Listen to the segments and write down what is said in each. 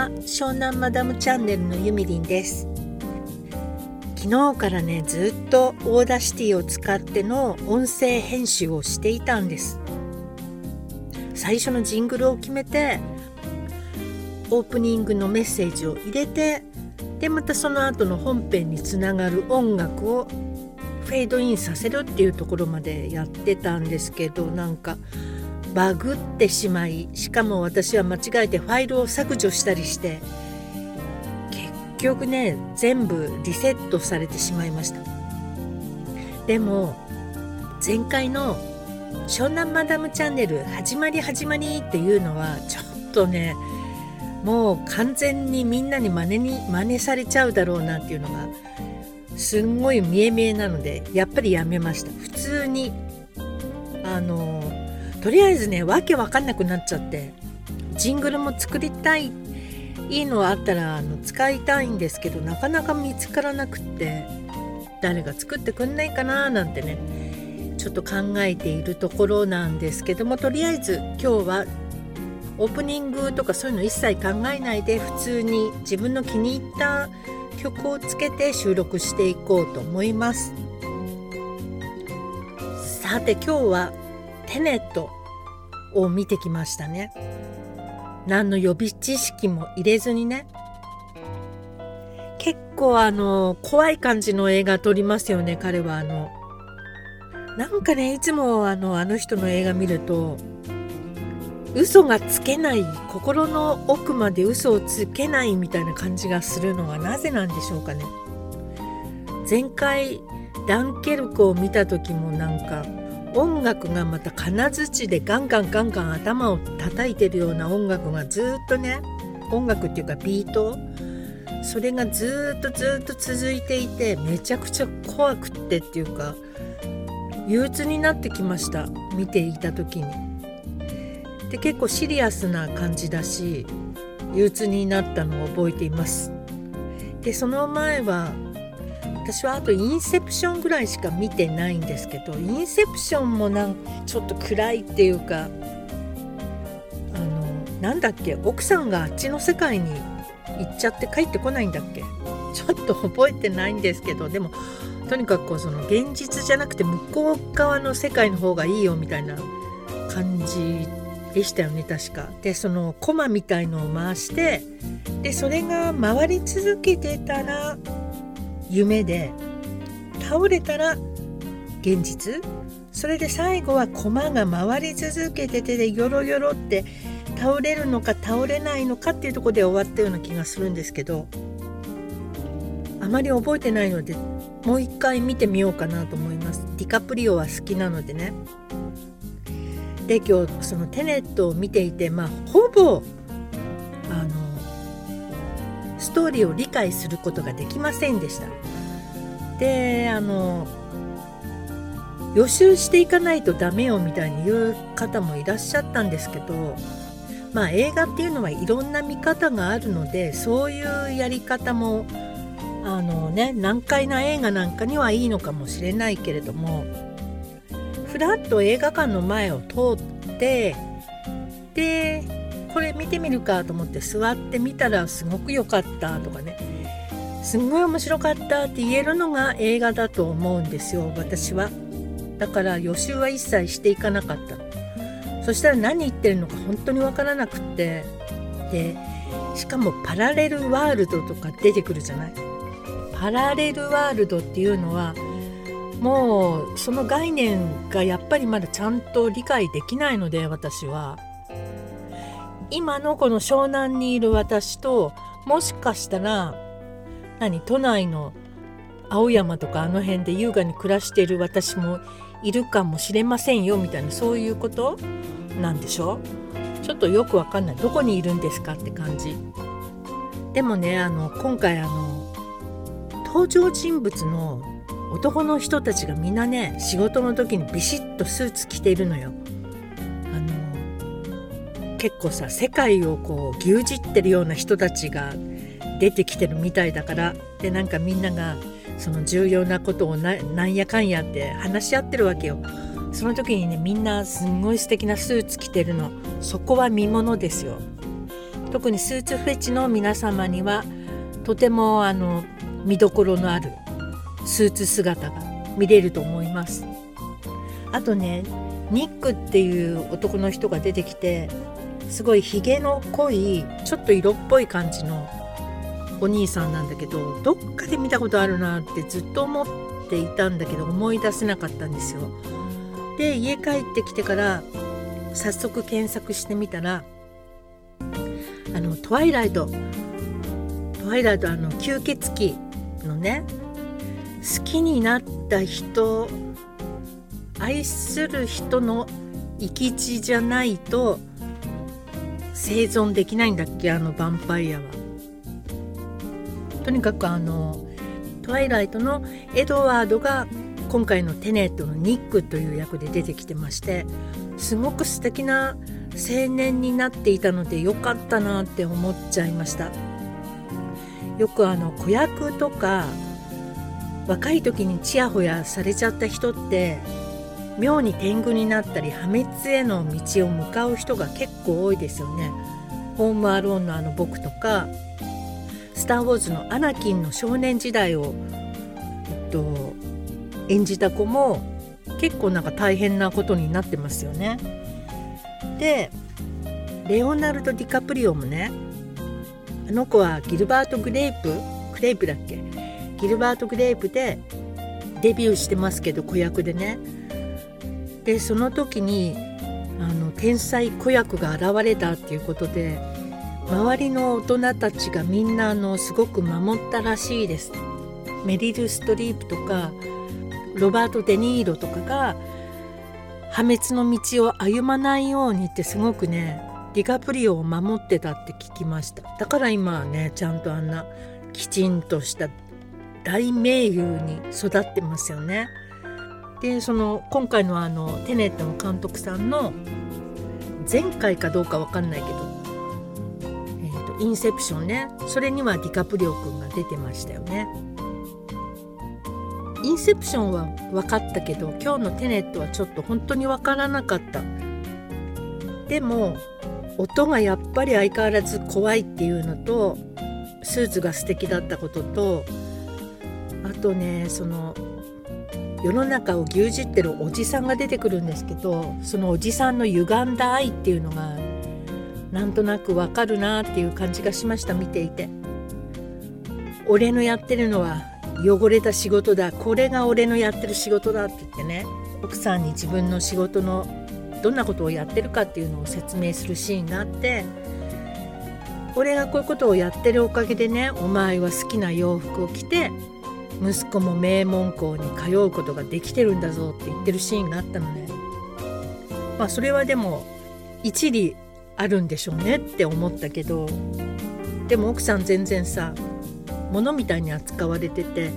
は湘南マダムチャンネルのゆみりんです。昨日からねずっと Audacity を使っての音声編集をしていたんです。最初のジングルを決めてオープニングのメッセージを入れてでまたその後の本編につながる音楽をフェードインさせるっていうところまでやってたんですけどなんかバグってしまいしかも私は間違えてファイルを削除したりして結局ね全部リセットされてしまいました。でも前回の「湘南マダムチャンネル始まり始まり」っていうのはちょっとねもう完全にみんなに真似に真似されちゃうだろうなっていうのがすんごい見え見えなのでやっぱりやめました。普通にあのとりあえずねわけわかんなくなっちゃってジングルも作りたいいいのあったらあの使いたいんですけどなかなか見つからなくって誰が作ってくんないかななんてねちょっと考えているところなんですけどもとりあえず今日はオープニングとかそういうの一切考えないで普通に自分の気に入った曲をつけて収録していこうと思います。さて今日はテネットを見てきましたね。何の予備知識も入れずにね。結構あの怖い感じの映画撮りますよね彼は。あのなんかねいつもあのあの人の映画見ると嘘がつけない心の奥まで嘘をつけないみたいな感じがするのはなぜなんでしょうかね。前回ダンケルクを見た時もなんか音楽がまた金槌でガンガンガンガン頭を叩いてるような音楽がずっとね音楽っていうかビートそれがずっとずっと続いていてめちゃくちゃ怖くってっていうか憂鬱になってきました見ていた時に。で結構シリアスな感じだし憂鬱になったのを覚えています。でその前は私はあとインセプションぐらいしか見てないんですけどインセプションもなんちょっと暗いっていうかあのなんだっけ奥さんがあっちの世界に行っちゃって帰ってこないんだっけ？ちょっと覚えてないんですけどでもとにかくその現実じゃなくて向こう側の世界の方がいいよみたいな感じでしたよね確か。でそのコマみたいのを回してでそれが回り続けてたら夢で倒れたら現実。それで最後は駒が回り続けててでヨロヨロって倒れるのか倒れないのかっていうとこで終わったような気がするんですけどあまり覚えてないのでもう一回見てみようかなと思います。ディカプリオは好きなのでね。で今日そのテネットを見ていてまあほぼストーリーを理解することができませんでした。であの予習していかないとダメよみたいに言う方もいらっしゃったんですけどまあ映画っていうのはいろんな見方があるのでそういうやり方もあのね難解な映画なんかにはいいのかもしれないけれどもふらっと映画館の前を通ってでこれ見てみるかと思って座ってみたらすごく良かったとかね。すんごい面白かったって言えるのが映画だと思うんですよ私は。だから予習は一切していかなかった。そしたら何言ってるのか本当に分からなくって。でしかもパラレルワールドとか出てくるじゃない。パラレルワールドっていうのはもうその概念がやっぱりまだちゃんと理解できないので私は。今のこの湘南にいる私ともしかしたら何都内の青山とかあの辺で優雅に暮らしている私もいるかもしれませんよみたいなそういうこと？なんでしょちょっとよくわかんない。どこにいるんですかって感じ。でもねあの今回あの登場人物の男の人たちがみんなね仕事の時にビシッとスーツ着ているのよ。結構さ世界をこう牛耳ってるような人たちが出てきてるみたいだからでなんかみんながその重要なことをなんやかんやって話し合ってるわけよ。その時にねみんなすんごい素敵なスーツ着てるのそこは見ものですよ。特にスーツフェチの皆様にはとてもあの見どころのあるスーツ姿が見れると思いますあとねニックっていう男の人が出てきてすごいひげの濃いちょっと色っぽい感じのお兄さんなんだけどどっかで見たことあるなってずっと思っていたんだけど思い出せなかったんですよ。で家帰ってきてから早速検索してみたらあのトワイライトトワイライトあの吸血鬼のね好きになった人愛する人の生き地じゃないと生存できないんだっけあのヴァンパイアは。とにかくあのトワイライトのエドワードが今回のテネットのニックという役で出てきてましてすごく素敵な青年になっていたのでよかったなって思っちゃいましたよくあの子役とか若い時にちやほやされちゃった人って妙に天狗になったり破滅への道を向かう人が結構多いですよね。ホームアローンのあの僕とか「スター・ウォーズ」のアナキンの少年時代を、えっと、演じた子も結構なんか大変なことになってますよね。でレオナルド・ディカプリオもねあの子はギルバート・グレープグレープだっけ？ギルバート・グレープでデビューしてますけど子役でねでその時にあの天才子役が現れたっていうことで周りの大人たちがみんなあのすごく守ったらしいです。メリル・ストリープとかロバート・デ・ニーロとかが破滅の道を歩まないようにってすごくねディカプリオを守ってたって聞きましただから今はねちゃんとあんなきちんとした大名優に育ってますよね。でその今回のあのテネットの監督さんの前回かどうか分かんないけど、えーと、インセプションねそれにはディカプリオ君が出てましたよね。インセプションは分かったけど今日のテネットはちょっと本当に分からなかった。でも音がやっぱり相変わらず怖いっていうのとスーツが素敵だったこととあとねその世の中を牛耳ってるおじさんが出てくるんですけどそのおじさんの歪んだ愛っていうのがなんとなくわかるなっていう感じがしました見ていて。俺のやってるのは汚れた仕事だ。これが俺のやってる仕事だって言ってね奥さんに自分の仕事のどんなことをやってるかっていうのを説明するシーンがあって俺がこういうことをやってるおかげでねお前は好きな洋服を着て息子も名門校に通うことができてるんだぞって言ってるシーンがあったのね。まあそれはでも一理あるんでしょうねって思ったけどでも奥さん全然さ物みたいに扱われてて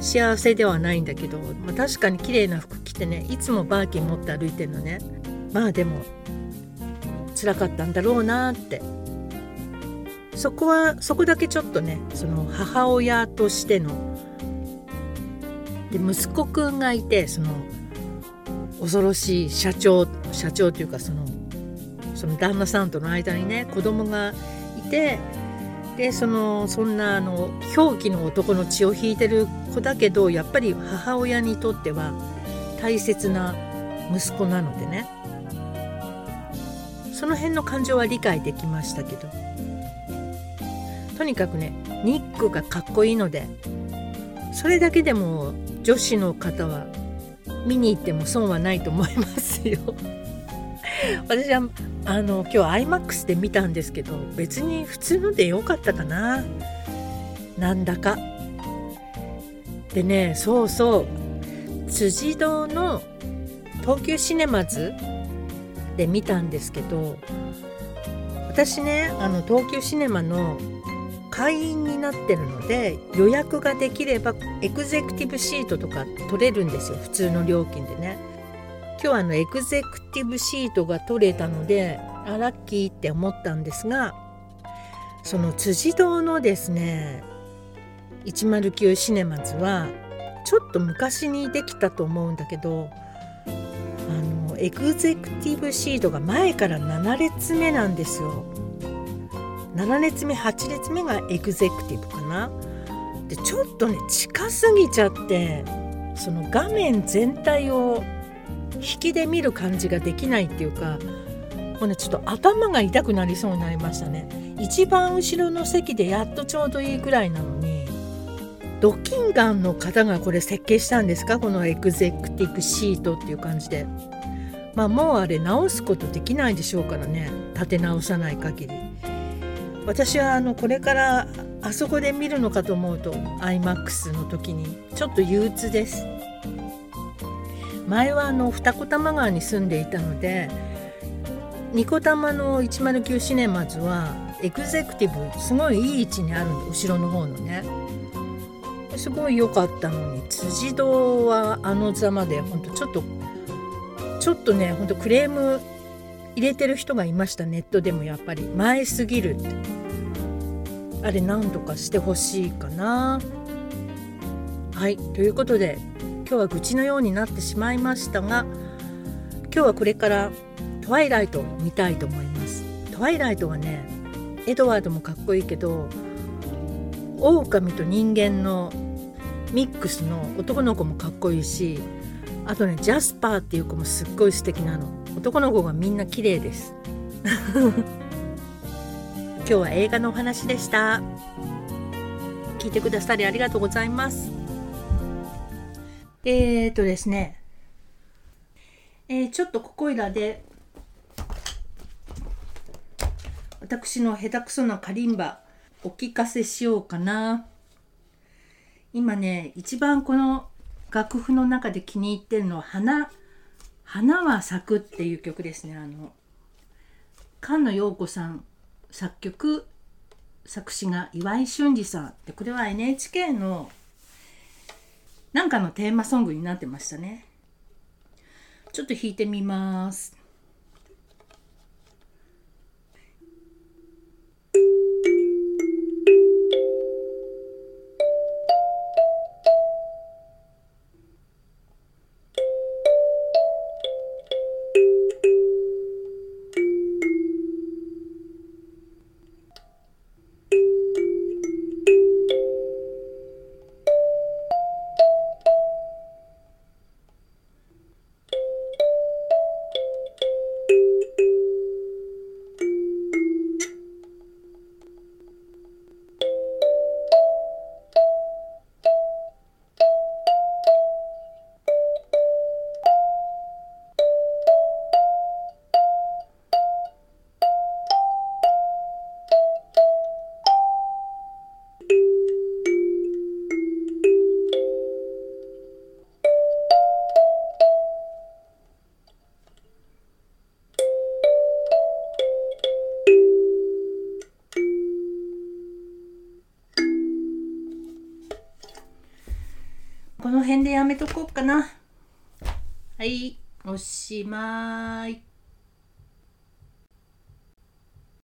幸せではないんだけど、まあ、確かに綺麗な服着てねいつもバーキン持って歩いてるのね。まあでも辛かったんだろうなって。そこはそこだけちょっとねその母親としてので息子くんがいてその恐ろしい社長社長というかそのその旦那さんとの間にね子供がいてでそのそんなあの狂気の男の血を引いてる子だけどやっぱり母親にとっては大切な息子なのでね。その辺の感情は理解できましたけど。とにかくねニックがかっこいいのでそれだけでも女子の方は見に行っても損はないと思いますよ。私はあの今日 iMAX で見たんですけど別に普通ので良かったかな。なんだか。でねそうそう。辻堂の東急シネマズで見たんですけど私ねあの東急シネマの会員になってるので予約ができればエグゼクティブシートとか取れるんですよ。普通の料金でね。今日はあのエグゼクティブシートが取れたのであラッキーって思ったんですがその辻堂のですね109シネマズはちょっと昔にできたと思うんだけどあのエグゼクティブシートが前から7列目なんですよ。7列目8列目がエグゼクティブかな。でちょっとね近すぎちゃってその画面全体を引きで見る感じができないっていうかもうねちょっと頭が痛くなりそうになりましたね。一番後ろの席でやっとちょうどいいくらいなのにドキンガンの方がこれ設計したんですか？このエグゼクティブシートっていう感じで。まあもうあれ直すことできないでしょうからね。立て直さない限り。私はあのこれからあそこで見るのかと思うと iMAX の時にちょっと憂鬱です。前はあの二子玉川に住んでいたのでニコ玉の109シネマズはエグゼクティブすごいいい位置にあるんで後ろの方のね。すごい良かったのに辻堂はあのざまでほんとちょっとちょっとねほんとクレーム入れてる人がいました。ネットでもやっぱり。前すぎるって。あれ何とかしてほしいかな。はい。ということで今日は愚痴のようになってしまいましたが今日はこれからトワイライトを見たいと思います。トワイライトはねエドワードもかっこいいけど狼と人間のミックスの男の子もかっこいいしあとねジャスパーっていう子もすっごい素敵なの。男の子がみんな綺麗です。今日は映画のお話でした。聞いてくださりありがとうございます。えーとですね。えー、ちょっとここいらで私の下手くそなカリンバお聞かせしようかな。今ね一番この楽譜の中で気に入ってるのは花「花は咲く」っていう曲ですね。あの菅野陽子さん作曲作詞が岩井俊二さんでこれは NHK のなんかのテーマソングになってましたね。ちょっと弾いてみます。めとこうかな。はい、おしまい。